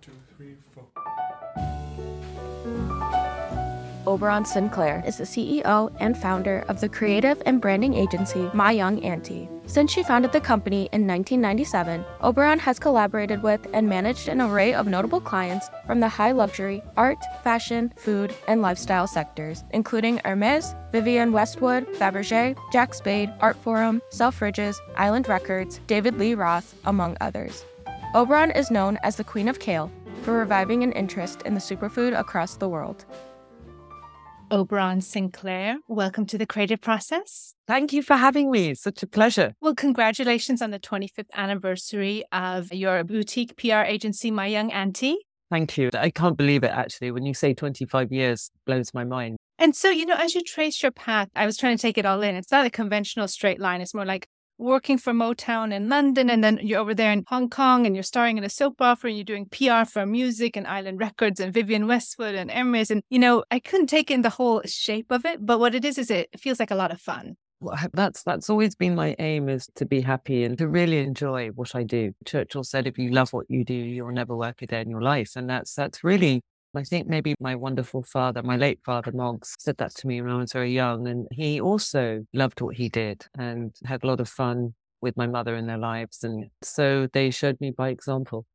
two, three, four. Oberon Sinclair is the CEO and founder of the creative and branding agency My Young Auntie. Since she founded the company in 1997, Oberon has collaborated with and managed an array of notable clients from the high luxury, art, fashion, food, and lifestyle sectors, including Hermes, Vivienne Westwood, Fabergé, Jack Spade, Artforum, Selfridges, Island Records, David Lee Roth, among others. Oberon is known as the Queen of Kale for reviving an interest in the superfood across the world. Oberon Sinclair, welcome to the creative process. Thank you for having me. It's such a pleasure. Well, congratulations on the 25th anniversary of your boutique PR agency, My Young Auntie. Thank you. I can't believe it actually. When you say 25 years, blows my mind. And so, you know, as you trace your path, I was trying to take it all in. It's not a conventional straight line. It's more like working for Motown in London, and then you're over there in Hong Kong, and you're starring in a soap opera, and you're doing PR for music and Island Records and Vivienne Westwood and Hermes. And, you know, I couldn't take in the whole shape of it, but what it is, is it feels like a lot of fun. Well, that's that's always been my aim is to be happy and to really enjoy what I do. Churchill said, "If you love what you do, you'll never work a day in your life," and that's that's really I think maybe my wonderful father, my late father, Moggs, said that to me when I was very young. And he also loved what he did and had a lot of fun with my mother in their lives. And so they showed me by example.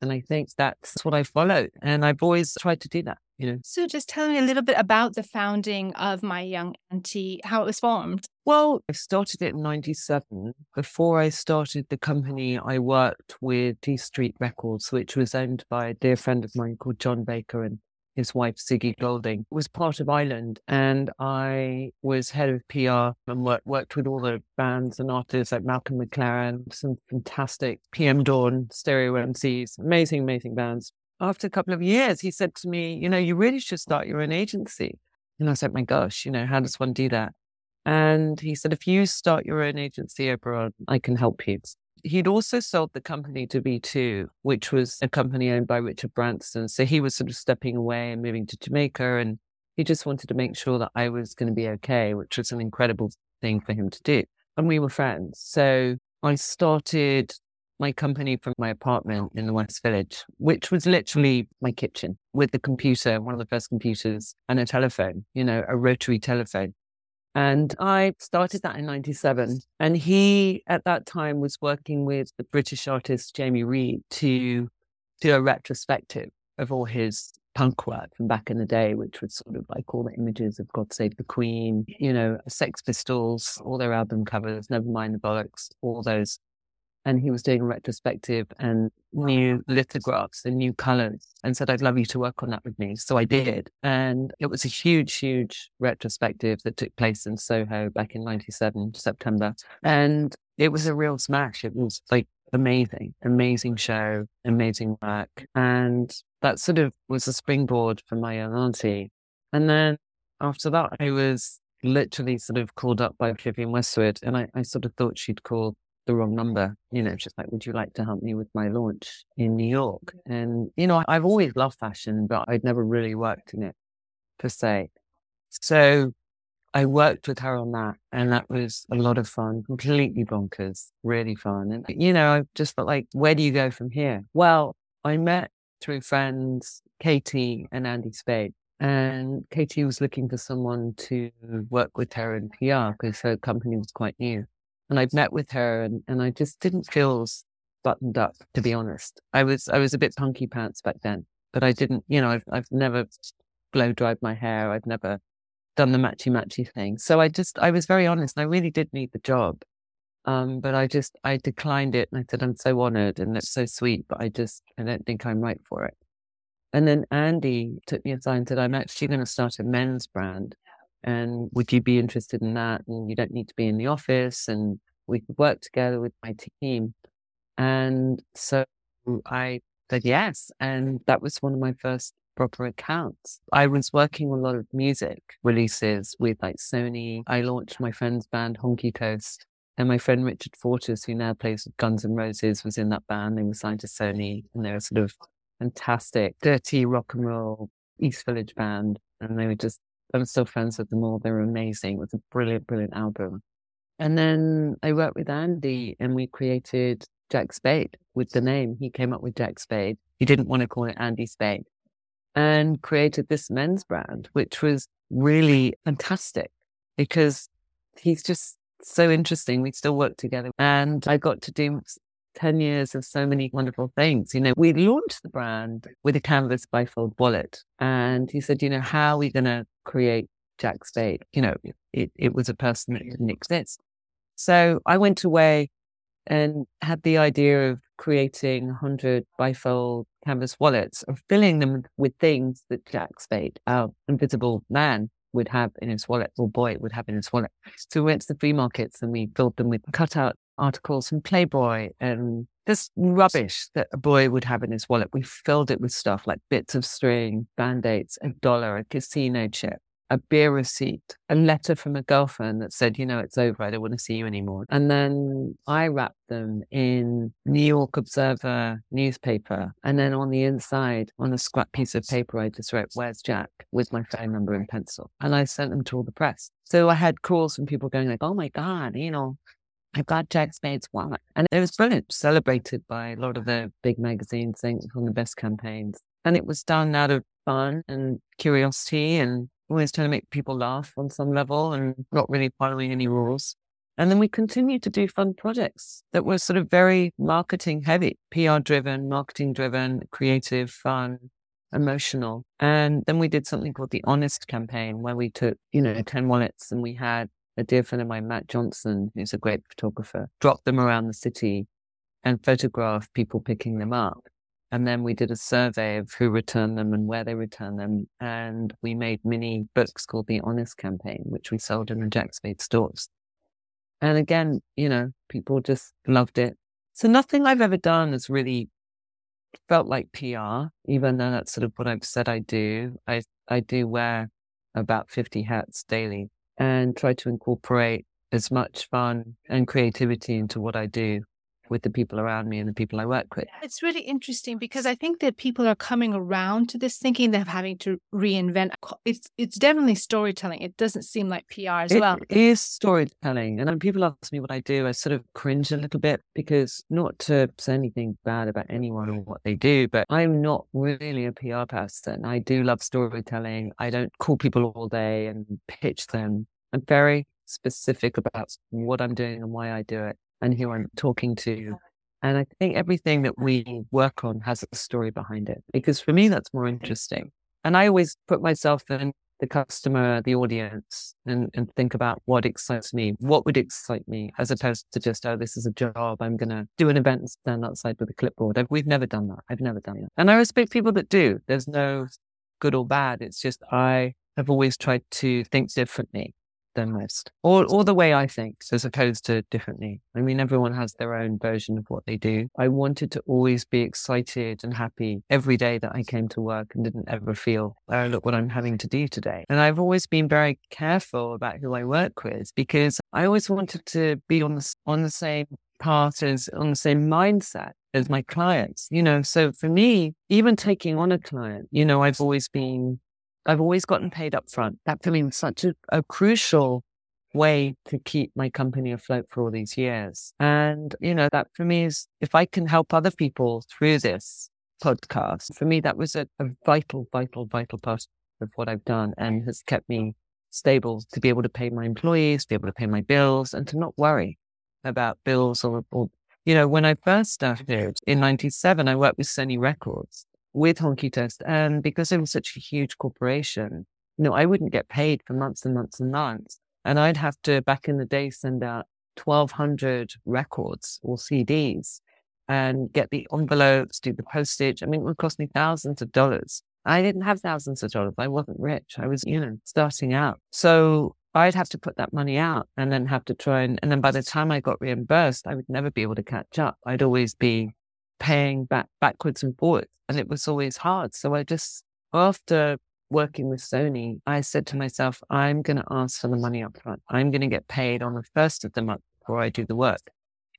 And I think that's what I followed. And I've always tried to do that, you know. So just tell me a little bit about the founding of My Young Auntie, how it was formed. Well, I started it in 97. Before I started the company, I worked with Gee Street Records, which was owned by a dear friend of mine called Jon Baker. And his wife, Ziggy Golding, was part of Island. And I was head of PR and worked, worked with all the bands and artists like Malcolm McLaren, some fantastic PM Dawn, Stereo MCs, amazing, amazing bands. After a couple of years, he said to me, You know, you really should start your own agency. And I said, My gosh, you know, how does one do that? And he said, If you start your own agency abroad, I can help you he'd also sold the company to V2, which was a company owned by Richard Branson. So he was sort of stepping away and moving to Jamaica. And he just wanted to make sure that I was going to be okay, which was an incredible thing for him to do. And we were friends. So I started my company from my apartment in the West Village, which was literally my kitchen with the computer, one of the first computers, and a telephone, you know, a rotary telephone. And I started that in 97. And he, at that time, was working with the British artist Jamie Reid to do a retrospective of all his punk work from back in the day, which was sort of like all the images of God Save the Queen, you know, Sex Pistols, all their album covers, Never Mind the Bollocks, all those and he was doing a retrospective and new lithographs and new colors and said, I'd love you to work on that with me. So I did. And it was a huge, huge retrospective that took place in Soho back in 97, September. And it was a real smash. It was like amazing, amazing show, amazing work. And that sort of was a springboard for my young auntie. And then after that, I was literally sort of called up by Vivienne Westwood and I, I sort of thought she'd call the wrong number. You know, she's like, would you like to help me with my launch in New York? Mm. And, you know, I've always loved fashion, but I'd never really worked in it per se. So I worked with her on that and that was a lot of fun, completely bonkers, really fun. And, you know, I just felt like, where do you go from here? Well, I met through friends, Katie and Andy Spade. And Katie was looking for someone to work with her in PR because her company was quite new. And I'd met with her and, and I just didn't feel buttoned up, to be honest. I was, I was a bit punky pants back then, but I didn't, you know, I've, I've never blow dried my hair. I've never done the matchy matchy thing. So I just, I was very honest. I really did need the job. Um, but I just, I declined it and I said, I'm so honored and it's so sweet, but I just, I don't think I'm right for it. And then Andy took me aside and said, I'm actually going to start a men's brand. And would you be interested in that? And you don't need to be in the office and we could work together with my team. And so I said yes. And that was one of my first proper accounts. I was working on a lot of music releases with like Sony. I launched my friend's band Honky Toast. And my friend Richard Fortus, who now plays with Guns N' Roses, was in that band. They were signed to Sony and they were sort of fantastic, dirty rock and roll East Village band. And they were just I'm still friends with them all. They're amazing. It was a brilliant, brilliant album. And then I worked with Andy and we created Jack Spade with the name. He came up with Jack Spade. He didn't want to call it Andy Spade and created this men's brand, which was really fantastic because he's just so interesting. We still work together and I got to do 10 years of so many wonderful things. You know, we launched the brand with a canvas bifold wallet and he said, you know, how are we going to create Jack Spade? You know, it, it was a person that didn't exist. So I went away and had the idea of creating 100 bifold canvas wallets and filling them with things that Jack Spade, our invisible man, would have in his wallet or boy would have in his wallet. So we went to the flea markets and we filled them with cutout articles from Playboy and this rubbish that a boy would have in his wallet. We filled it with stuff like bits of string, band-aids, a dollar, a casino chip, a beer receipt, a letter from a girlfriend that said, you know, it's over. I don't want to see you anymore. And then I wrapped them in New York Observer newspaper. And then on the inside, on a scrap piece of paper, I just wrote, Where's Jack? with my phone number in pencil. And I sent them to all the press. So I had calls from people going like, Oh my God, you know, I've got Jack Spade's wallet. And it was brilliant, celebrated by a lot of the big magazines, saying one of the best campaigns. And it was done out of fun and curiosity and always trying to make people laugh on some level and not really following any rules. And then we continued to do fun projects that were sort of very marketing heavy, PR driven, marketing driven, creative, fun, emotional. And then we did something called the Honest campaign where we took, you know, 10 wallets and we had a dear friend of mine, Matt Johnson, who's a great photographer, dropped them around the city and photographed people picking them up. And then we did a survey of who returned them and where they returned them. And we made mini books called the Honest Campaign, which we sold in the Jack Spade stores. And again, you know, people just loved it. So nothing I've ever done has really felt like PR, even though that's sort of what I've said I do. I, I do wear about 50 hats daily and try to incorporate as much fun and creativity into what I do with the people around me and the people I work with. It's really interesting because I think that people are coming around to this thinking they're having to reinvent. It's it's definitely storytelling. It doesn't seem like PR as it well. It is storytelling. And when people ask me what I do, I sort of cringe a little bit because not to say anything bad about anyone or what they do, but I'm not really a PR person. I do love storytelling. I don't call people all day and pitch them. I'm very specific about what I'm doing and why I do it and who I'm talking to. And I think everything that we work on has a story behind it because for me, that's more interesting. And I always put myself in the customer, the audience, and, and think about what excites me. What would excite me as opposed to just, oh, this is a job. I'm going to do an event and stand outside with a clipboard. I've, we've never done that. I've never done that. And I respect people that do. There's no good or bad. It's just I have always tried to think differently than most, or or the way I think, as opposed to differently. I mean, everyone has their own version of what they do. I wanted to always be excited and happy every day that I came to work, and didn't ever feel, oh, look what I'm having to do today. And I've always been very careful about who I work with because I always wanted to be on the on the same path as on the same mindset as my clients. You know, so for me, even taking on a client, you know, I've always been I've always gotten paid up front. That for me was such a, a crucial way to keep my company afloat for all these years. And, you know, that for me is if I can help other people through this podcast, for me, that was a, a vital, vital, vital part of what I've done and has kept me stable to be able to pay my employees, to be able to pay my bills and to not worry about bills or, or you know, when I first started in 97, I worked with Sony Records with Honky Toast. And because it was such a huge corporation, you know, I wouldn't get paid for months and months and months. And I'd have to, back in the day, send out 1,200 records or CDs and get the envelopes, do the postage. I mean, it would cost me thousands of dollars. I didn't have thousands of dollars. I wasn't rich. I was, you know, starting out. So I'd have to put that money out and then have to try and, and then by the time I got reimbursed, I would never be able to catch up. I'd always be paying back backwards and forwards. And it was always hard. So I just, after working with Sony, I said to myself, I'm going to ask for the money up front. I'm going to get paid on the first of the month before I do the work.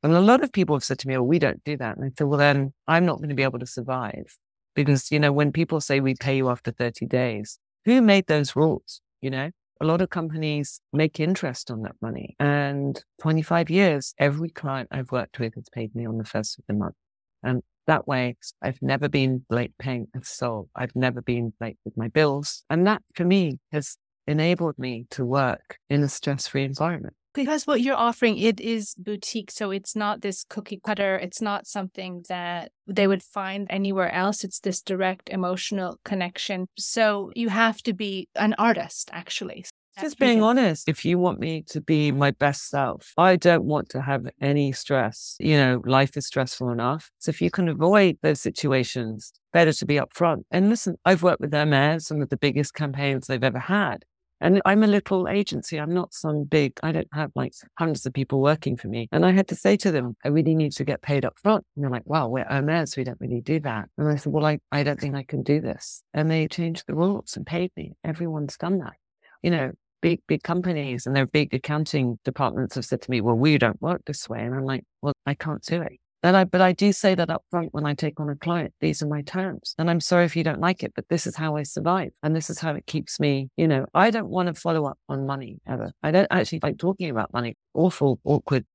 And a lot of people have said to me, oh, we don't do that. And I said, well, then I'm not going to be able to survive because, you know, when people say we pay you after 30 days, who made those rules? You know, A lot of companies make interest on that money. And 25 years, every client I've worked with has paid me on the first of the month. And that way, I've never been late paying a soul. I've never been late with my bills. And that for me has enabled me to work in a stress free environment. Because what you're offering it is boutique so it's not this cookie cutter. It's not something that they would find anywhere else. It's this direct emotional connection. So you have to be an artist actually just being honest, if you want me to be my best self, I don't want to have any stress. You know, life is stressful enough. So if you can avoid those situations, better to be upfront. And listen, I've worked with Hermes, some of the biggest campaigns they've ever had. And I'm a little agency. I'm not some big, I don't have like hundreds of people working for me. And I had to say to them, I really need to get paid up front. And they're like, wow, we're Hermes. We don't really do that. And I said, well, I, I don't think I can do this. And they changed the rules and paid me. Everyone's done that. You know, big, big companies and their big accounting departments have said to me, well, we don't work this way. And I'm like, well, I can't do it. And I, but I do say that up front when I take on a client. These are my terms. And I'm sorry if you don't like it, but this is how I survive. And this is how it keeps me, you know, I don't want to follow up on money ever. I don't actually like talking about money. Awful, awkward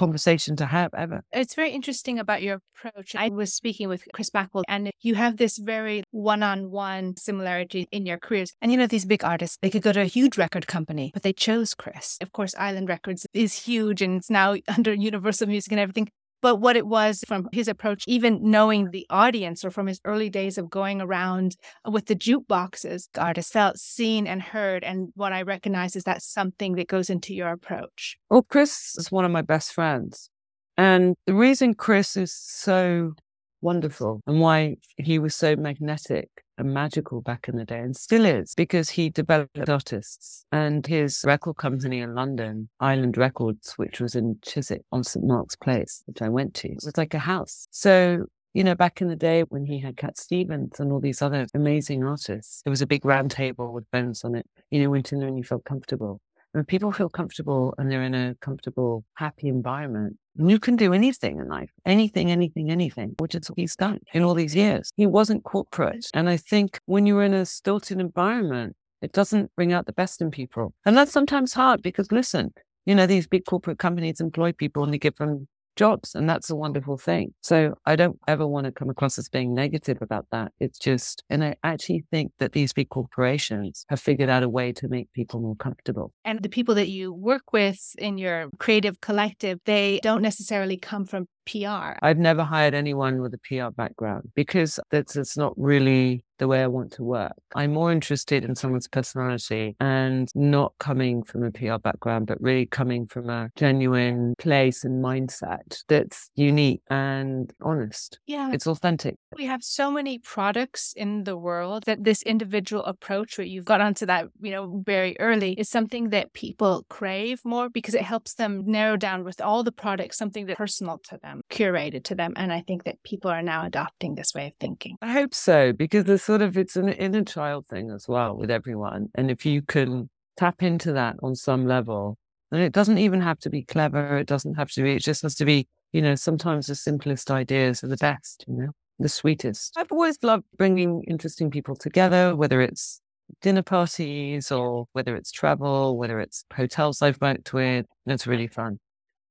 conversation to have ever. It's very interesting about your approach. I was speaking with Chris Blackwell, and you have this very one on one similarity in your careers. And you know, these big artists, they could go to a huge record company, but they chose Chris. Of course, Island Records is huge and it's now under Universal Music and everything but what it was from his approach, even knowing the audience or from his early days of going around uh, with the jukeboxes, artists felt seen and heard. And what I recognize is that's something that goes into your approach. Well, Chris is one of my best friends. And the reason Chris is so wonderful and why he was so magnetic and magical back in the day and still is because he developed artists and his record company in London, Island Records, which was in Chiswick on St. Mark's Place, which I went to, it was like a house. So you know, back in the day when he had Cat Stevens and all these other amazing artists, there was a big round table with bones on it. You know, went in there and you felt comfortable. When people feel comfortable and they're in a comfortable, happy environment, you can do anything in life, anything, anything, anything, which is what he's done in all these years. He wasn't corporate. And I think when you're in a stilted environment, it doesn't bring out the best in people. And that's sometimes hard because listen, you know, these big corporate companies employ people and they give them jobs. And that's a wonderful thing. So I don't ever want to come across as being negative about that. It's just, and I actually think that these big corporations have figured out a way to make people more comfortable. And the people that you work with in your creative collective, they don't necessarily come from PR. I've never hired anyone with a PR background because that's it's not really the way I want to work. I'm more interested in someone's personality and not coming from a PR background, but really coming from a genuine place and mindset that's unique and honest. Yeah. It's authentic. We have so many products in the world that this individual approach, where you've got onto that, you know, very early, is something that people crave more because it helps them narrow down with all the products something that's personal to them, curated to them. And I think that people are now adopting this way of thinking. I hope so, because there's sort of it's an inner child thing as well with everyone. And if you can tap into that on some level, then it doesn't even have to be clever. It doesn't have to be, it just has to be, you know, sometimes the simplest ideas are the best, you know the sweetest. I've always loved bringing interesting people together, whether it's dinner parties or whether it's travel, whether it's hotels I've worked with. It's really fun.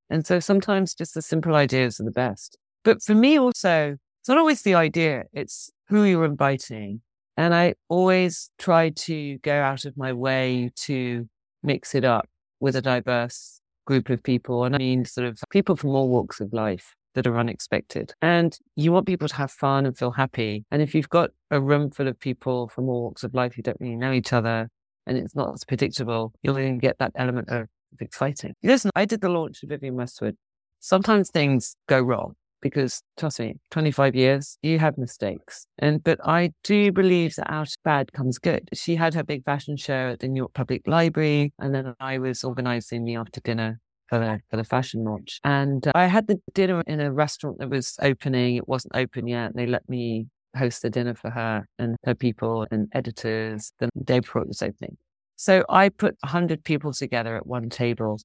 And so sometimes just the simple ideas are the best. But for me also, it's not always the idea, it's who you're inviting. And I always try to go out of my way to mix it up with a diverse group of people. And I mean, sort of people from all walks of life that are unexpected. And you want people to have fun and feel happy. And if you've got a room full of people from all walks of life who don't really know each other and it's not as predictable, you'll even get that element of, exciting. Listen, I did the launch of Vivienne Westwood. Sometimes things go wrong because trust me, 25 years, you have mistakes. And, but I do believe that out of bad comes good. She had her big fashion show at the New York Public Library. And then I was organizing the after dinner for the for the fashion launch. And uh, I had the dinner in a restaurant that was opening. It wasn't open yet. And they let me host the dinner for her and her people and editors the day before it was opening. So I put a hundred people together at one table,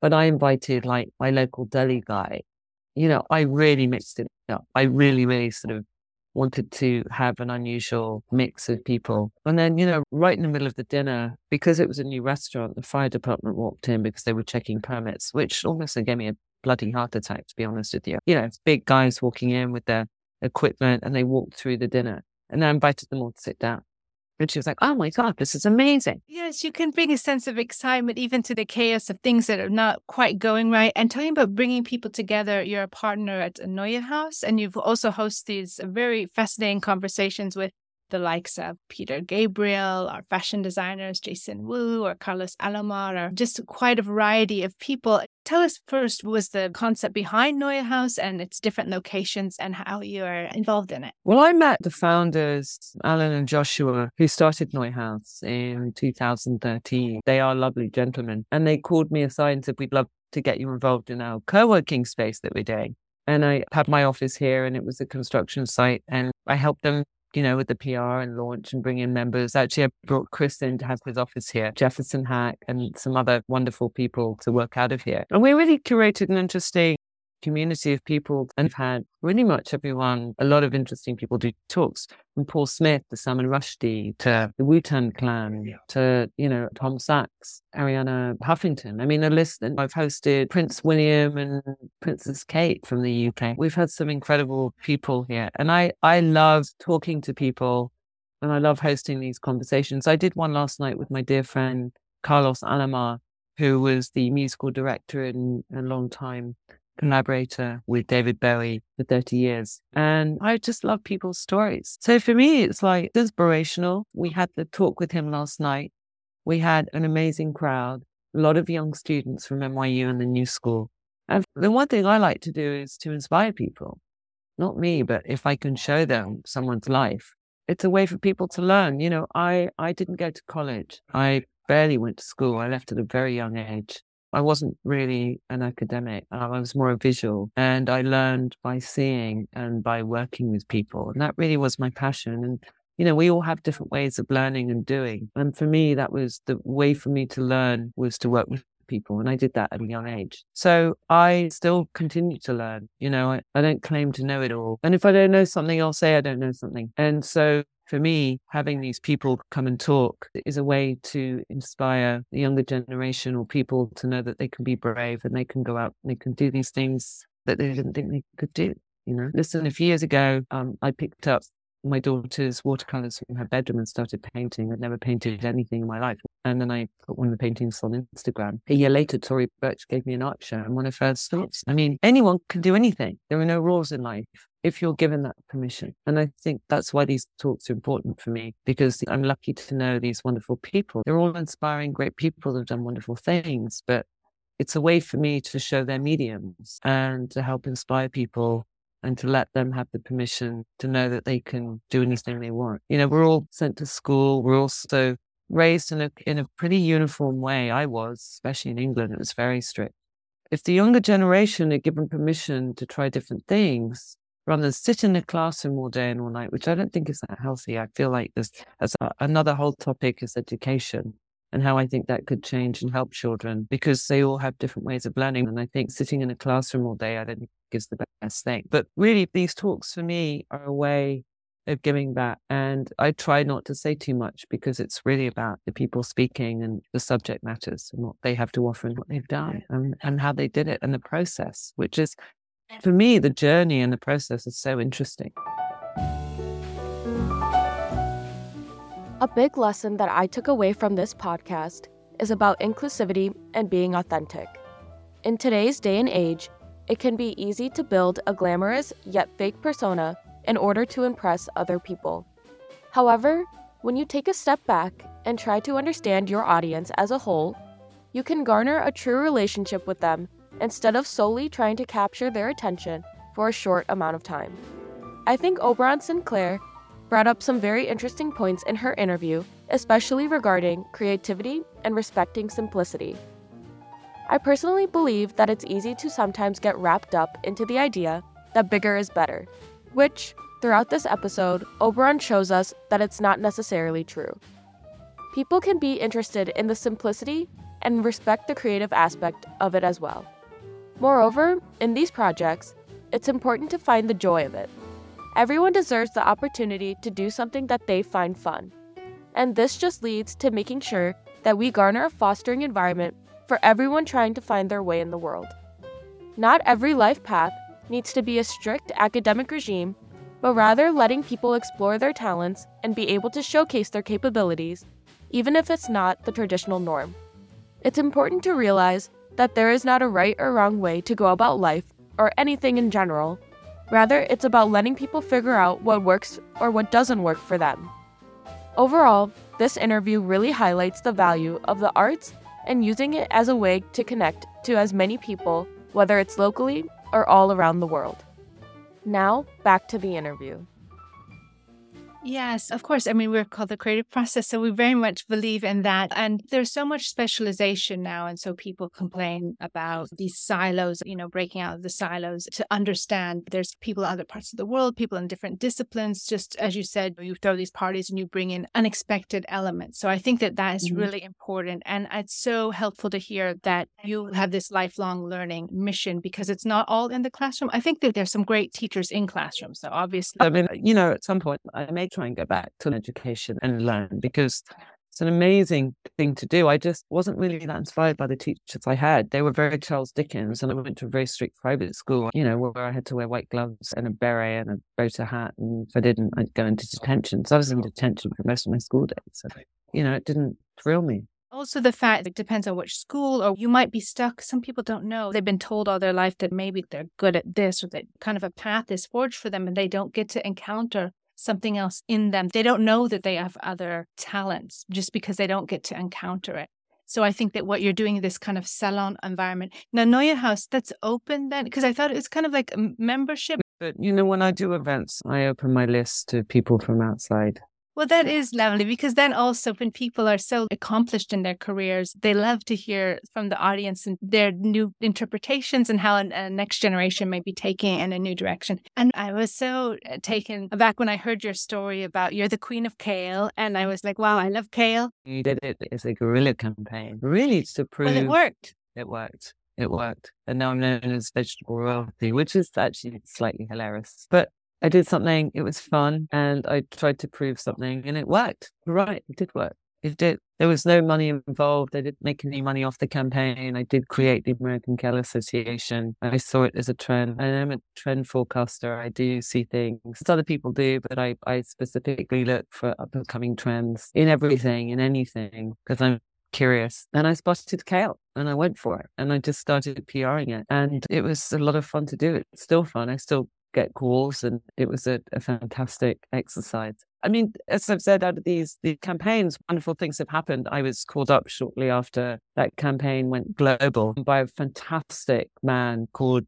but I invited like my local deli guy. You know, I really mixed it up. I really, really sort of wanted to have an unusual mix of people. And then, you know, right in the middle of the dinner, because it was a new restaurant, the fire department walked in because they were checking permits, which almost gave me a bloody heart attack, to be honest with you. You know, big guys walking in with their equipment and they walked through the dinner. And I invited them all to sit down. And she was like, oh my God, this is amazing. Yes, you can bring a sense of excitement even to the chaos of things that are not quite going right. And talking about bringing people together, you're a partner at NeueHouse, and you've also hosted these very fascinating conversations with the likes of Peter Gabriel, our fashion designers, Jason Wu, or Carlos Alomar, or just quite a variety of people. Tell us first, was the concept behind NeueHouse and its different locations and how you are involved in it? Well, I met the founders, Alan and Joshua, who started NeueHouse in 2013. They are lovely gentlemen. And they called me aside and said, We'd love to get you involved in our co working space that we're doing. And I had my office here and it was a construction site and I helped them you know, with the PR and launch and bring in members. Actually, I brought Chris in to have his office here, Jefferson Hack, and some other wonderful people to work out of here. And we really curated an interesting community of people and I've had really much everyone, a lot of interesting people do talks from Paul Smith to Salman Rushdie to the Wu Tang Clan to, you know, Tom Sachs, Arianna Huffington. I mean, a list that I've hosted Prince William and Princess Kate from the UK. We've had some incredible people here. And I, I love talking to people and I love hosting these conversations. I did one last night with my dear friend Carlos Alomar, who was the musical director and a long time collaborator with David Bowie for 30 years. And I just love people's stories. So for me, it's like inspirational. We had the talk with him last night. We had an amazing crowd, a lot of young students from NYU and the New School. And the one thing I like to do is to inspire people, not me, but if I can show them someone's life, it's a way for people to learn. You know, I, I didn't go to college. I barely went to school. I left at a very young age. I wasn't really an academic. I was more a visual and I learned by seeing and by working with people. And that really was my passion. And, you know, we all have different ways of learning and doing. And for me, that was the way for me to learn was to work with people. And I did that at a young age. So I still continue to learn. You know, I, I don't claim to know it all. And if I don't know something, I'll say I don't know something. And so for me, having these people come and talk is a way to inspire the younger generation or people to know that they can be brave and they can go out and they can do these things that they didn't think they could do. You know, listen, a few years ago, um, I picked up my daughter's watercolors from her bedroom and started painting. I'd never painted anything in my life. And then I put one of the paintings on Instagram. A year later, Tory Burch gave me an art show and one of her thoughts. I mean, anyone can do anything. There are no rules in life if you're given that permission. And I think that's why these talks are important for me because I'm lucky to know these wonderful people. They're all inspiring, great people that have done wonderful things, but it's a way for me to show their mediums and to help inspire people and to let them have the permission to know that they can do anything they want. You know, we're all sent to school. We're also raised in a, in a pretty uniform way. I was, especially in England, it was very strict. If the younger generation are given permission to try different things, rather than sit in a classroom all day and all night, which I don't think is that healthy. I feel like there's, there's a, another whole topic is education and how I think that could change and help children because they all have different ways of learning. And I think sitting in a classroom all day, I don't think is the best thing. But really, these talks for me are a way of giving back. And I try not to say too much because it's really about the people speaking and the subject matters and what they have to offer and what they've done and, and how they did it and the process, which is for me, the journey and the process is so interesting. A big lesson that I took away from this podcast is about inclusivity and being authentic. In today's day and age, it can be easy to build a glamorous yet fake persona in order to impress other people. However, when you take a step back and try to understand your audience as a whole, you can garner a true relationship with them instead of solely trying to capture their attention for a short amount of time. I think Oberon Sinclair brought up some very interesting points in her interview, especially regarding creativity and respecting simplicity. I personally believe that it's easy to sometimes get wrapped up into the idea that bigger is better, which, throughout this episode, Oberon shows us that it's not necessarily true. People can be interested in the simplicity and respect the creative aspect of it as well. Moreover, in these projects, it's important to find the joy of it. Everyone deserves the opportunity to do something that they find fun. And this just leads to making sure that we garner a fostering environment for everyone trying to find their way in the world. Not every life path needs to be a strict academic regime, but rather letting people explore their talents and be able to showcase their capabilities, even if it's not the traditional norm. It's important to realize that there is not a right or wrong way to go about life or anything in general. Rather, it's about letting people figure out what works or what doesn't work for them. Overall, this interview really highlights the value of the arts and using it as a way to connect to as many people, whether it's locally or all around the world. Now, back to the interview. Yes, of course. I mean, we're called the creative process, so we very much believe in that. And there's so much specialization now. And so people complain about these silos, you know, breaking out of the silos to understand there's people in other parts of the world, people in different disciplines. Just as you said, you throw these parties and you bring in unexpected elements. So I think that that is mm-hmm. really important. And it's so helpful to hear that you have this lifelong learning mission because it's not all in the classroom. I think that there's some great teachers in classrooms, so obviously. I mean, you know, at some point I may try and go back to an education and learn because it's an amazing thing to do. I just wasn't really that inspired by the teachers I had. They were very Charles Dickens, and I went to a very strict private school, you know, where I had to wear white gloves and a beret and a boater hat. And if I didn't, I'd go into detention. So I was in detention for most of my school days. So, you know, it didn't thrill me. Also, the fact it depends on which school, or you might be stuck. Some people don't know. They've been told all their life that maybe they're good at this, or that kind of a path is forged for them, and they don't get to encounter something else in them. They don't know that they have other talents just because they don't get to encounter it. So I think that what you're doing in this kind of salon environment. Now, NeueHouse, that's open then? Because I thought it was kind of like a membership. But, you know, when I do events, I open my list to people from outside. Well, that is lovely because then also when people are so accomplished in their careers, they love to hear from the audience and their new interpretations and how a next generation may be taking in a new direction. And I was so uh, taken aback when I heard your story about you're the queen of kale. And I was like, wow, I love kale. You did it as a guerrilla campaign, really to prove well, it worked. It worked. It worked. And now I'm known as vegetable royalty, which is actually slightly hilarious. But I did something, it was fun, and I tried to prove something, and it worked. right, it did work. It did. There was no money involved. I didn't make any money off the campaign. I did create the American Kale Association. I saw it as a trend. And I am a trend forecaster. I do see things other people do, but I, I specifically look for up and coming trends in everything, in anything, because I'm curious. And I spotted kale and I went for it and I just started PRing it. And it was a lot of fun to do. It's still fun. I still get calls, and it was a, a fantastic exercise. I mean, as I've said, out of these these campaigns, wonderful things have happened. I was called up shortly after that campaign went global by a fantastic man called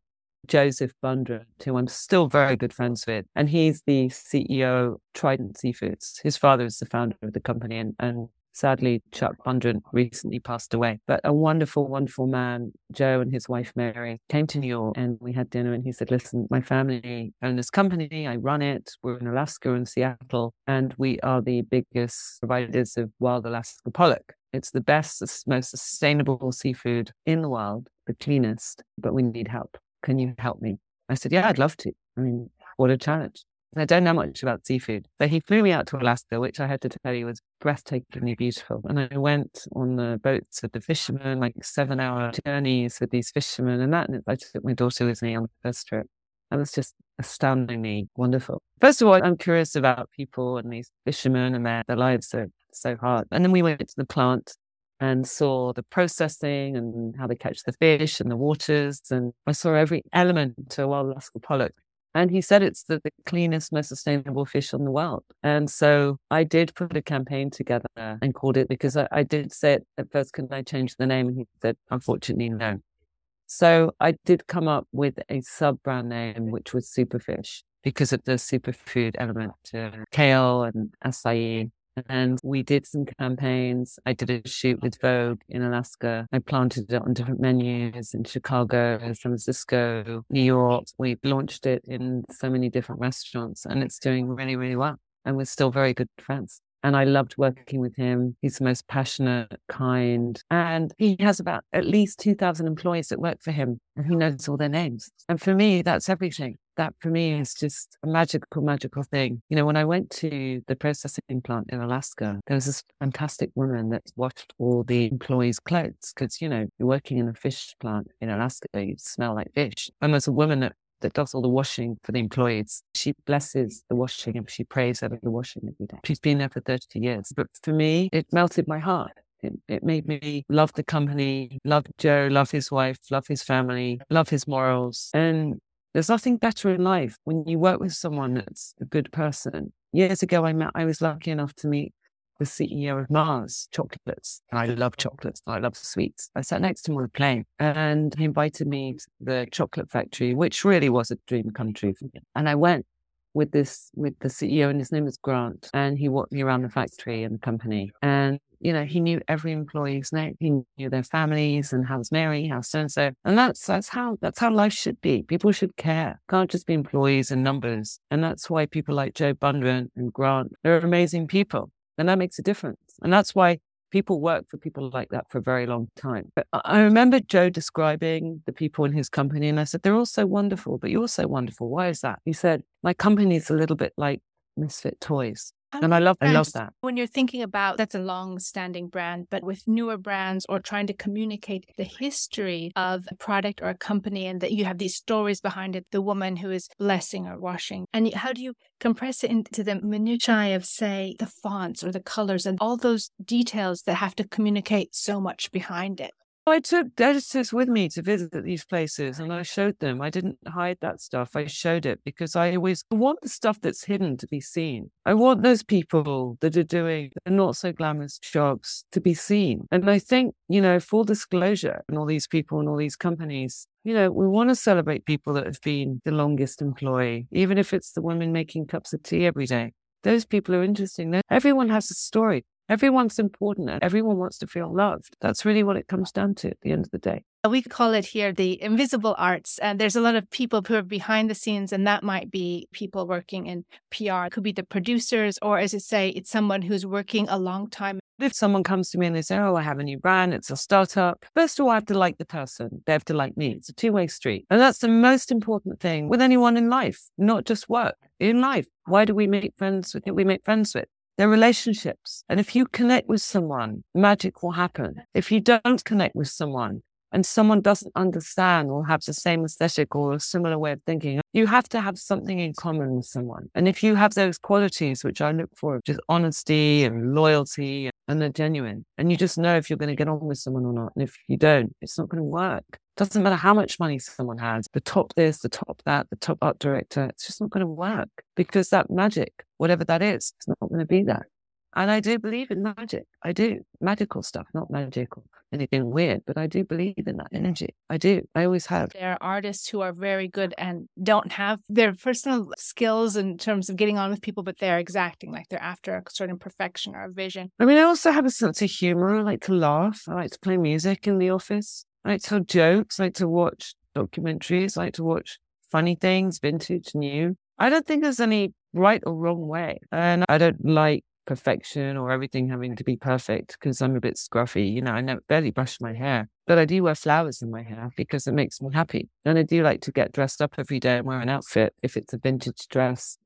Joseph Bundrant, who I'm still very good friends with. And he's the CEO Trident Seafoods. His father is the founder of the company and, and Sadly, Chuck Bundrant recently passed away, but a wonderful, wonderful man, Joe and his wife Mary, came to New York and we had dinner. And he said, Listen, my family own this company. I run it. We're in Alaska and Seattle, and we are the biggest providers of wild Alaska pollock. It's the best, most sustainable seafood in the world, the cleanest, but we need help. Can you help me? I said, Yeah, I'd love to. I mean, what a challenge. I don't know much about seafood. but he flew me out to Alaska, which I had to tell you was breathtakingly beautiful. And I went on the boats with the fishermen, like seven hour journeys with these fishermen. And that, I took my daughter with me on the first trip. That was just astoundingly wonderful. First of all, I'm curious about people and these fishermen and their, their lives are so hard. And then we went to the plant and saw the processing and how they catch the fish and the waters. And I saw every element to a wild Alaska pollock. And he said it's the, the, cleanest, most sustainable fish in the world. And so I did put a campaign together and called it because I, I did say at first, can I change the name? And he said, unfortunately, no. So I did come up with a sub brand name, which was Superfish because of the superfood element to kale and acai and we did some campaigns. I did a shoot with Vogue in Alaska. I planted it on different menus in Chicago, San Francisco, New York. We launched it in so many different restaurants and it's doing really, really well. And we're still very good friends. And I loved working with him. He's the most passionate, kind, and he has about at least 2,000 employees that work for him and he knows all their names. And for me, that's everything. That for me is just a magical, magical thing. You know, when I went to the processing plant in Alaska, there was this fantastic woman that washed all the employees' clothes because, you know, you're working in a fish plant in Alaska, you smell like fish. And there's a woman that that does all the washing for the employees. She blesses the washing and she prays over the washing every day. She's been there for 30 years. But for me, it melted my heart. It, it made me love the company, love Joe, love his wife, love his family, love his morals. And there's nothing better in life when you work with someone that's a good person. Years ago, I met, I was lucky enough to meet the CEO of Mars Chocolates. And I love chocolates. I love sweets. I sat next to him on a plane and he invited me to the chocolate factory, which really was a dream come true for me. And I went with this, with the CEO and his name is Grant. And he walked me around the factory and the company. And you know, he knew every employee's name. He knew their families and how's Mary, how's so and so. And that's that's how that's how life should be. People should care. Can't just be employees and numbers. And that's why people like Joe Bundrant and Grant, they're amazing people. And that makes a difference. And that's why people work for people like that for a very long time. But I remember Joe describing the people in his company, and I said, They're all so wonderful, but you're so wonderful. Why is that? He said, My company is a little bit like misfit toys. And I love, I love that. When you're thinking about that's a long-standing brand, but with newer brands or trying to communicate the history of a product or a company, and that you have these stories behind it, the woman who is blessing or washing, and how do you compress it into the minutiae of, say, the fonts or the colors and all those details that have to communicate so much behind it? I took editors with me to visit these places and I showed them. I didn't hide that stuff. I showed it because I always want the stuff that's hidden to be seen. I want those people that are doing not so glamorous jobs to be seen. And I think, you know, full disclosure and all these people and all these companies, you know, we want to celebrate people that have been the longest employee, even if it's the women making cups of tea every day. Those people are interesting. Everyone has a story. Everyone's important and everyone wants to feel loved. That's really what it comes down to at the end of the day. We call it here the invisible arts. And there's a lot of people who are behind the scenes, and that might be people working in PR. It could be the producers, or as you say, it's someone who's working a long time. If someone comes to me and they say, Oh, I have a new brand, it's a startup, first of all, I have to like the person. They have to like me. It's a two way street. And that's the most important thing with anyone in life, not just work, in life. Why do we make friends with who we make friends with? They're relationships. And if you connect with someone, magic will happen. If you don't connect with someone and someone doesn't understand or have the same aesthetic or a similar way of thinking, you have to have something in common with someone. And if you have those qualities, which I look for, just honesty and loyalty and they're genuine, and you just know if you're going to get on with someone or not. And if you don't, it's not going to work. Doesn't matter how much money someone has, the top this, the top that, the top art director, it's just not going to work because that magic, whatever that is, it's not going to be that. And I do believe in magic. I do. Magical stuff, not magical, anything weird, but I do believe in that mm. energy. I do. I always have. There are artists who are very good and don't have their personal skills in terms of getting on with people, but they're exacting, like they're after a certain perfection or a vision. I mean, I also have a sense of humor. I like to laugh. I like to play music in the office. I like to tell jokes. I like to watch documentaries. I like to watch funny things, vintage, new. I don't think there's any right or wrong way. And I don't like perfection or everything having to be perfect because I'm a bit scruffy. You know, I never barely brush my hair, but I do wear flowers in my hair because it makes me happy. And I do like to get dressed up every day and wear an outfit if it's a vintage dress,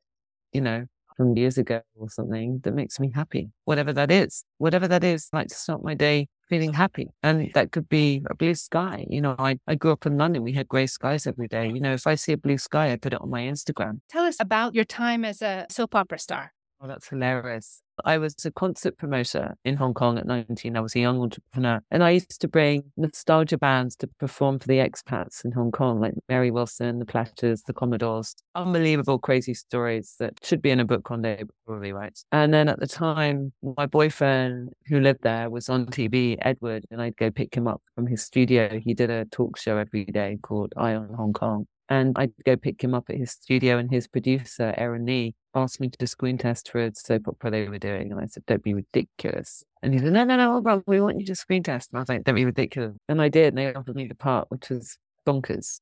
you know, from years ago or something that makes me happy. Whatever that is, whatever that is, I like to start my day feeling happy. And that could be a blue sky. You know, I, I grew up in London. We had grey skies every day. You know, if I see a blue sky, I put it on my Instagram. Tell us about your time as a soap opera star. Oh, that's hilarious. I was a concert promoter in Hong Kong at 19. I was a young entrepreneur. And I used to bring nostalgia bands to perform for the expats in Hong Kong, like Mary Wilson, the Platters, the Commodores. Unbelievable, crazy stories that should be in a book one day, probably, right? And then at the time, my boyfriend who lived there was on TV, Edward, and I'd go pick him up from his studio. He did a talk show every day called Eye on Hong Kong. And I'd go pick him up at his studio, and his producer, Aaron Lee, asked me to do screen test for a soap opera they were doing. And I said, Don't be ridiculous. And he said, No, no, no, bro, we want you to screen test. And I was like, Don't be ridiculous. And I did. And they offered me the part, which was bonkers.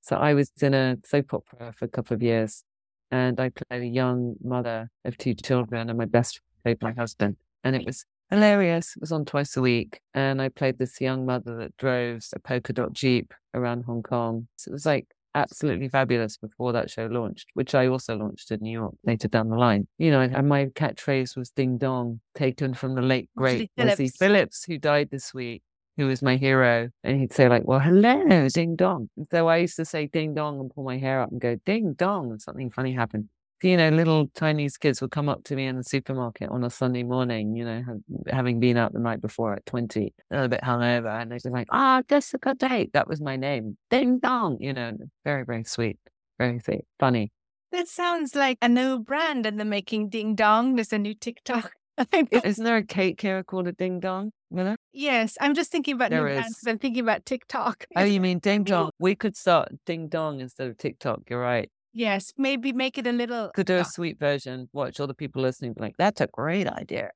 So I was in a soap opera for a couple of years, and I played a young mother of two children, and my best friend played my husband. And it was hilarious. It was on twice a week. And I played this young mother that drove a polka dot Jeep around Hong Kong. So it was like absolutely fabulous before that show launched, which I also launched in New York later down the line. You know, and my catchphrase was ding dong, taken from the late great Leslie Phillips, who died this week who was my hero, and he'd say like, "Well, hello, ding dong." So I used to say ding dong and pull my hair up and go ding dong, and something funny happened. You know, little Chinese kids would come up to me in the supermarket on a Sunday morning, you know, having been out the night before at 20, a little bit hungover, and they'd be like, ah, oh, Jessica Date. That was my name. Ding dong, you know, very, very sweet, very sweet, funny. That sounds like a new brand in the making, Ding Dong. There's a new TikTok. Isn't there a cake here called a Ding Dong? Miller? Yes, I'm just thinking about there new brands. I'm thinking about TikTok. Oh, you mean Ding Dong? We could start Ding Dong instead of TikTok. You're right. Yes, maybe make it a little. Could do a sweet version. Watch all the people listening. Be like, that's a great idea.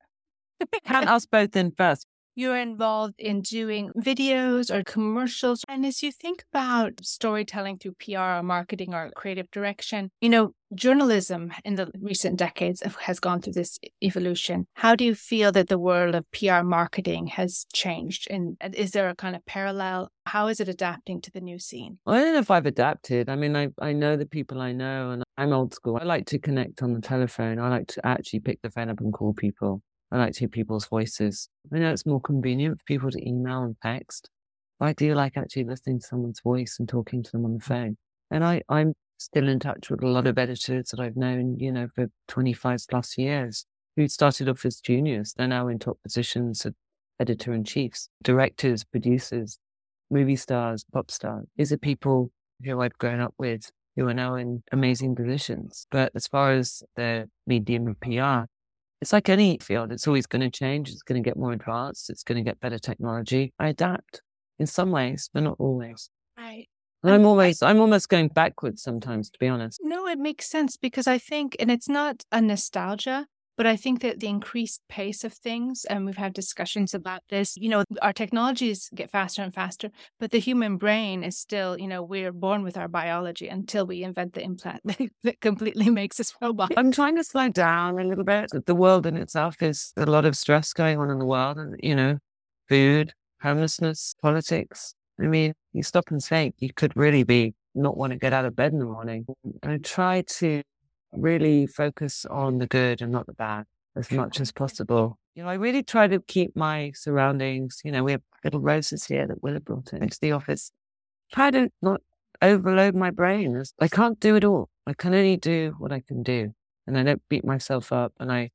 Count us both in first you're involved in doing videos or commercials. And as you think about storytelling through PR or marketing or creative direction, you know, journalism in the recent decades has gone through this evolution. How do you feel that the world of PR marketing has changed? And is there a kind of parallel? How is it adapting to the new scene? Well, I don't know if I've adapted. I mean, I, I know the people I know and I'm old school. I like to connect on the telephone. I like to actually pick the phone up and call people. I like to hear people's voices. I know it's more convenient for people to email and text. But I do like actually listening to someone's voice and talking to them on the phone. And I, I'm still in touch with a lot of editors that I've known, you know, for 25 plus years who started off as juniors. They're now in top positions editor in chiefs, directors, producers, movie stars, pop stars. These are people who I've grown up with who are now in amazing positions. But as far as the medium of PR, it's like any field, it's always going to change. It's going to get more advanced. It's going to get better technology. I adapt in some ways, but not always. Right. And I'm always, I'm almost going backwards sometimes, to be honest. No, it makes sense because I think, and it's not a nostalgia, but I think that the increased pace of things, and we've had discussions about this, you know, our technologies get faster and faster, but the human brain is still, you know, we're born with our biology until we invent the implant that completely makes us robot. I'm trying to slow down a little bit. The world in itself is a lot of stress going on in the world, and, you know, food, homelessness, politics. I mean, you stop and think, you could really be not want to get out of bed in the morning. I try to really focus on the good and not the bad as mm. much as possible. You know, I really try to keep my surroundings. You know, we have little roses here that Willa brought mm. into the office. Try to not overload my brain. I can't do it all. I can only do what I can do. And I don't beat myself up and I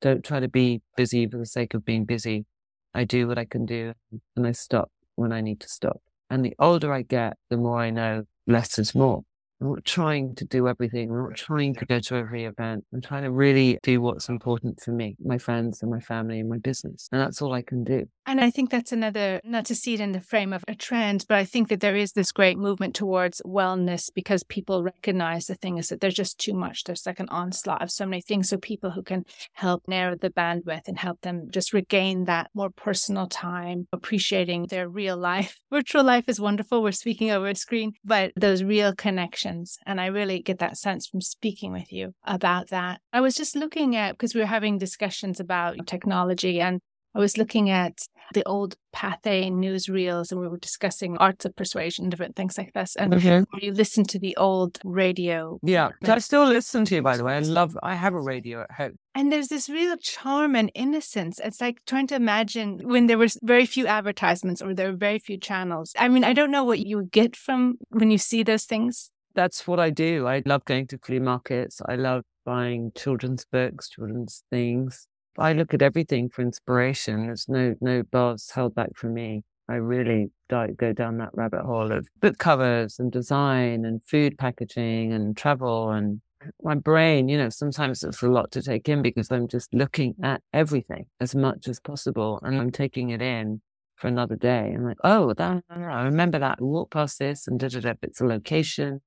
don't try to be busy for the sake of being busy. I do what I can do and I stop when I need to stop. And the older I get, the more I know less is more. I'm not trying to do everything. I'm not trying to go to every event. I'm trying to really do what's important for me, my friends and my family and my business. And that's all I can do. And I think that's another, not to see it in the frame of a trend, but I think that there is this great movement towards wellness because people recognize the thing is that there's just too much. There's like an onslaught of so many things. So people who can help narrow the bandwidth and help them just regain that more personal time, appreciating their real life. Virtual life is wonderful. We're speaking over a screen, but those real connections. And I really get that sense from speaking with you about that. I was just looking at, because we were having discussions about technology and I was looking at the old Pathé newsreels and we were discussing arts of persuasion, different things like this. And okay. you listen to the old radio. Yeah. I still listen to you, by the way. I love, I have a radio at home. And there's this real charm and innocence. It's like trying to imagine when there was very few advertisements or there were very few channels. I mean, I don't know what you get from when you see those things. That's what I do. I love going to flea markets. I love buying children's books, children's things. I look at everything for inspiration. There's no no bars held back for me. I really go down that rabbit hole of book covers and design and food packaging and travel and my brain, you know, sometimes it's a lot to take in because I'm just looking at everything as much as possible and I'm taking it in for another day. I'm like, oh, that, I remember that. Walk past this and da da da. It's a location,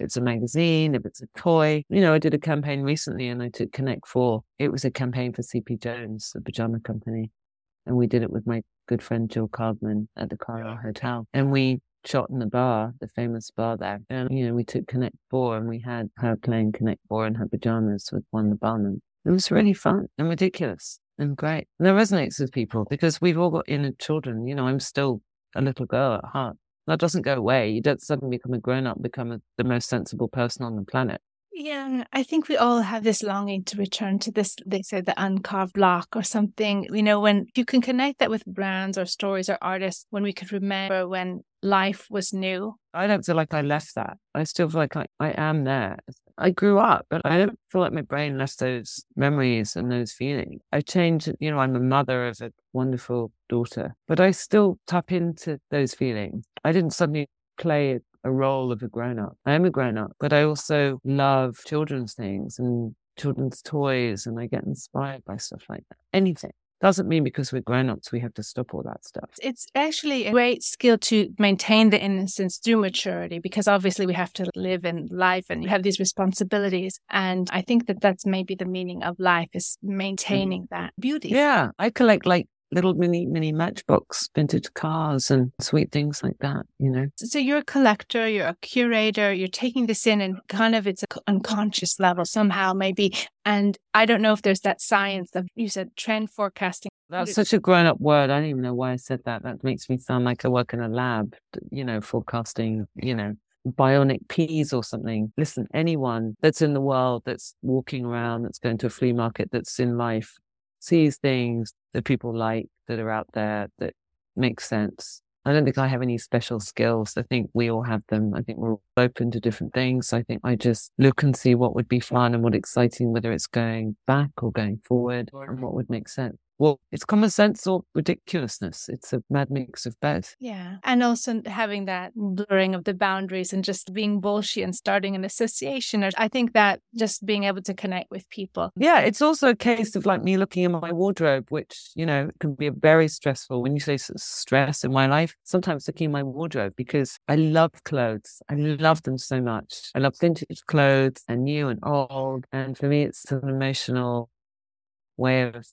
it's a magazine, if it's a toy. You know, I did a campaign recently and I took Connect Four. It was a campaign for Sleepy Jones, the pajama company. And we did it with my good friend Jill Kargman at the Carlyle Hotel. And we shot in the bar, the famous bar there. And, you know, we took Connect Four and we had her playing Connect Four in her pajamas with one of the barmen. It was really fun and ridiculous and great. And it resonates with people because we've all got inner children. You know, I'm still a little girl at heart. That doesn't go away. You don't suddenly become a grown up, become a, the most sensible person on the planet. Yeah, I think we all have this longing to return to this, they say the uncarved block or something. You know, when you can connect that with brands or stories or artists, when we could remember when life was new. I don't feel like I left that. I still feel like I, I am there. I grew up, but I don't feel like my brain left those memories and those feelings. I changed, you know, I'm a mother of a wonderful daughter, but I still tap into those feelings. I didn't suddenly play a role of a grown up. I am a grown up, but I also love children's things and children's toys, and I get inspired by stuff like that. Anything. Doesn't mean because we're grown ups, we have to stop all that stuff. It's actually a great skill to maintain the innocence through maturity because obviously we have to live in life and you have these responsibilities. And I think that that's maybe the meaning of life is mm. maintaining mm. that beauty. Yeah. I collect like little mini mini matchbox vintage cars and sweet things like that you know. So you're a collector you're a curator you're taking this in and kind of it's an unconscious level somehow maybe. And i don't know if there's that science of you said trend forecasting. That's such a grown-up word. I don't even know why i said that. That makes me sound like i work in a lab you know forecasting you know bionic peas or something. Listen, anyone that's in the world that's walking around, that's going to a flea market, that's in life, sees things that people like that are out there that make sense. I don't think I have any special skills. I think we all have them. I think we're all open to different things. I think I just look and see what would be fun and what exciting, whether it's going back or going forward and what would make sense well, it's common sense or ridiculousness. It's a mad mix of both. Yeah. And also having that blurring of the boundaries and just being bullshit and starting an association. I think that just being able to connect with people. Yeah. It's also a case of like me looking in my wardrobe, which, you know, can be very stressful. When you say stress in my life, sometimes looking in my wardrobe because I love clothes. I love them so much. I love vintage clothes and new and old. And for me, it's an emotional way of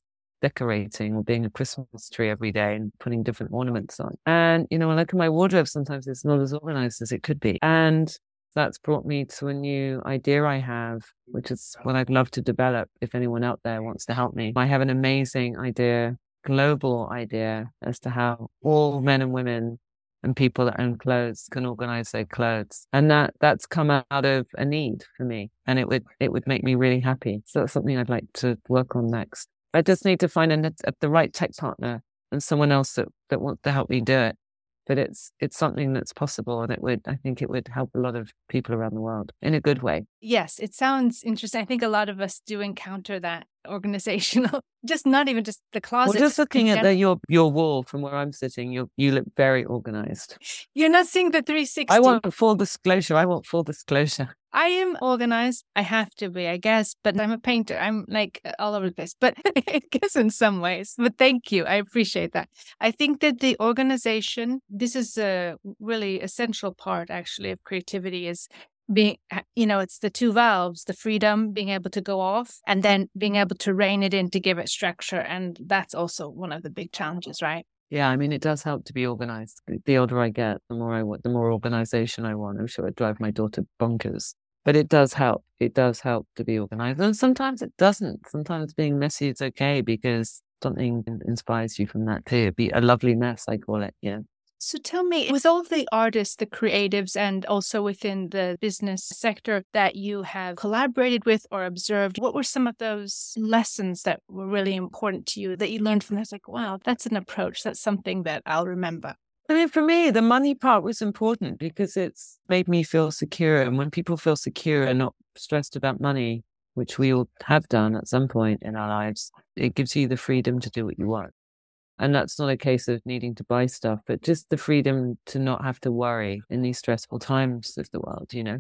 decorating or being a Christmas tree every day and putting different ornaments on. And, you know, when I look at my wardrobe, sometimes it's not as organized as it could be. And that's brought me to a new idea I have, which is what I'd love to develop if anyone out there wants to help me. I have an amazing idea, global idea as to how all men and women and people that own clothes can organize their clothes. And that that's come out of a need for me. And it would it would make me really happy. So that's something I'd like to work on next. I just need to find a, a, uh, the right tech partner and someone else that, that wants to help me do it. But it's it's something that's possible, and it would I think it would help a lot of people around the world in a good way. Yes, it sounds interesting. I think a lot of us do encounter that organizational, just not even just the closet. Well, just looking at the, your your wall from where I'm sitting, you you look very organized. You're not seeing the 360. I want full disclosure. I want full disclosure. I am organized. I have to be, I guess, but I'm a painter. I'm like all over the place, but I guess in some ways. But thank you. I appreciate that. I think that the organization, this is a really essential part actually of creativity is being you know it's the two valves the freedom being able to go off and then being able to rein it in to give it structure and that's also one of the big challenges right yeah, I mean, it does help to be organized. The older I get, the more I want, the more organization I want. I'm sure it drive my daughter bonkers, but it does help. It does help to be organized, and sometimes it doesn't. Sometimes being messy is okay because something inspires you from that too. Be a lovely mess, I call it. Yeah. So tell me, with all the artists, the creatives, and also within the business sector that you have collaborated with or observed, what were some of those lessons that were really important to you that you learned from this? Like, wow, that's an approach. That's something that I'll remember. I mean, for me, the money part was important because it's made me feel secure. And when people feel secure and not stressed about money, which we all have done at some point in our lives, it gives you the freedom to do what you want. And that's not a case of needing to buy stuff, but just the freedom to not have to worry in these stressful times of the world, you know?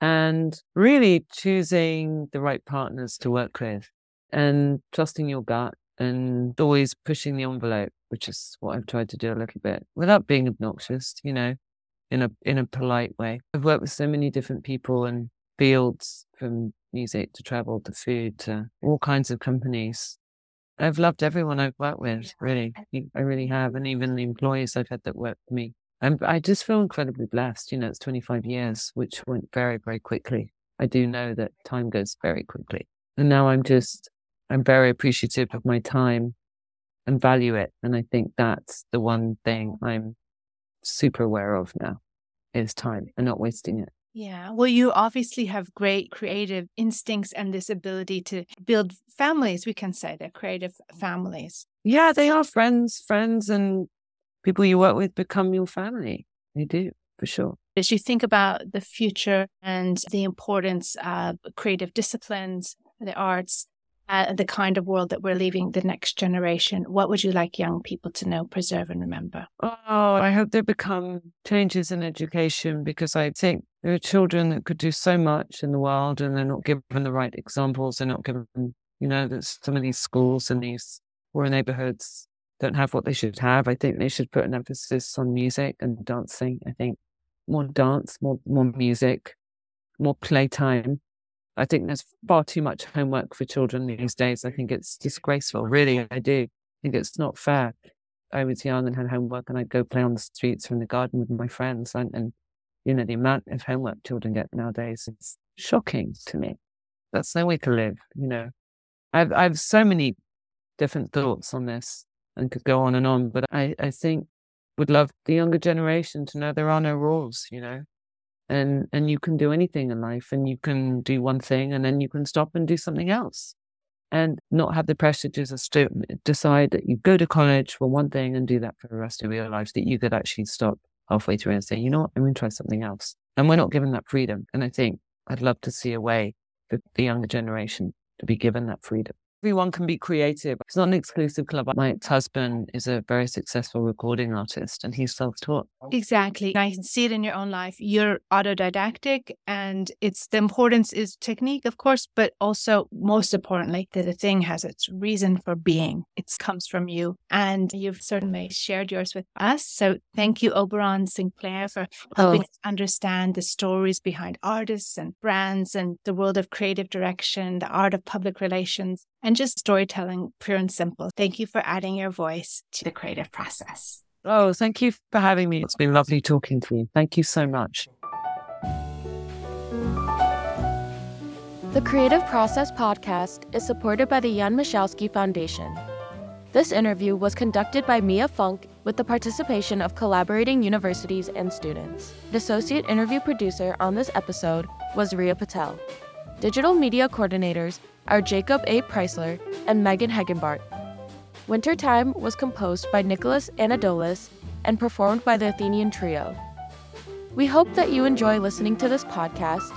And really choosing the right partners to work with and trusting your gut and always pushing the envelope, which is what I've tried to do a little bit without being obnoxious, you know, in a in a polite way. I've worked with so many different people and fields from music to travel to food to all kinds of companies I've loved everyone I've worked with, really. I really have. And even the employees I've had that work for me. And I just feel incredibly blessed. You know, it's 25 years, which went very, very quickly. I do know that time goes very quickly. And now I'm just, I'm very appreciative of my time and value it. And I think that's the one thing I'm super aware of now is time and not wasting it. Yeah. Well, you obviously have great creative instincts and this ability to build families, we can say they're creative families. Yeah, they are friends, friends and people you work with become your family. They do, for sure. As you think about the future and the importance of creative disciplines, the arts, uh, the kind of world that we're leaving the next generation, what would you like young people to know, preserve, and remember? Oh, I hope there become changes in education because I think there are children that could do so much in the world and they're not given the right examples. They're not given, you know, that some of these schools and these poor neighborhoods don't have what they should have. I think they should put an emphasis on music and dancing. I think more dance, more more music, more playtime I think there's far too much homework for children these days. I think it's disgraceful. Really, I do. I think it's not fair. I was young and had homework, and I'd go play on the streets or in the garden with my friends. And, and you know, the amount of homework children get nowadays is shocking to me. That's no way to live. You know, I've I have so many different thoughts on this and could go on and on, but I I think would love the younger generation to know there are no rules. You know, and and you can do anything in life and you can do one thing and then you can stop and do something else and not have the pressure to just decide that you go to college for one thing and do that for the rest of your life that you could actually stop halfway through and say you know what? I'm going to try something else. And we're not given that freedom and i think i'd love to see a way for the younger generation to be given that freedom everyone can be creative. It's not an exclusive club. My ex husband is a very successful recording artist and he's self taught. Exactly. I can see it in your own life. You're autodidactic and it's the importance is technique, of course, but also most importantly, that the thing has its reason for being. It comes from you. And you've certainly shared yours with us. So thank you, Oberon Sinclair, for helping oh. us understand the stories behind artists and brands and the world of creative direction, the art of public relations and just storytelling, pure and simple. Thank you for adding your voice to the creative process. Oh, thank you for having me. It's been lovely talking to you. Thank you so much. The Creative Process podcast is supported by the Jan Michalski Foundation. This interview was conducted by Mia Funk with the participation of collaborating universities and students. The associate interview producer on this episode was Ria Patel. Digital media coordinators are Jacob A. Preisler and Megan Hegenbart. Wintertime was composed by Nicholas Anadolus and performed by the Athenian Trio. We hope that you enjoy listening to this podcast.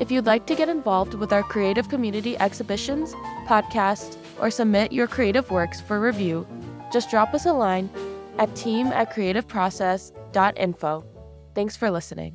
If you'd like to get involved with our creative community exhibitions, podcasts, or submit your creative works for review, just drop us a line at team at creativeprocess.info. Thanks for listening.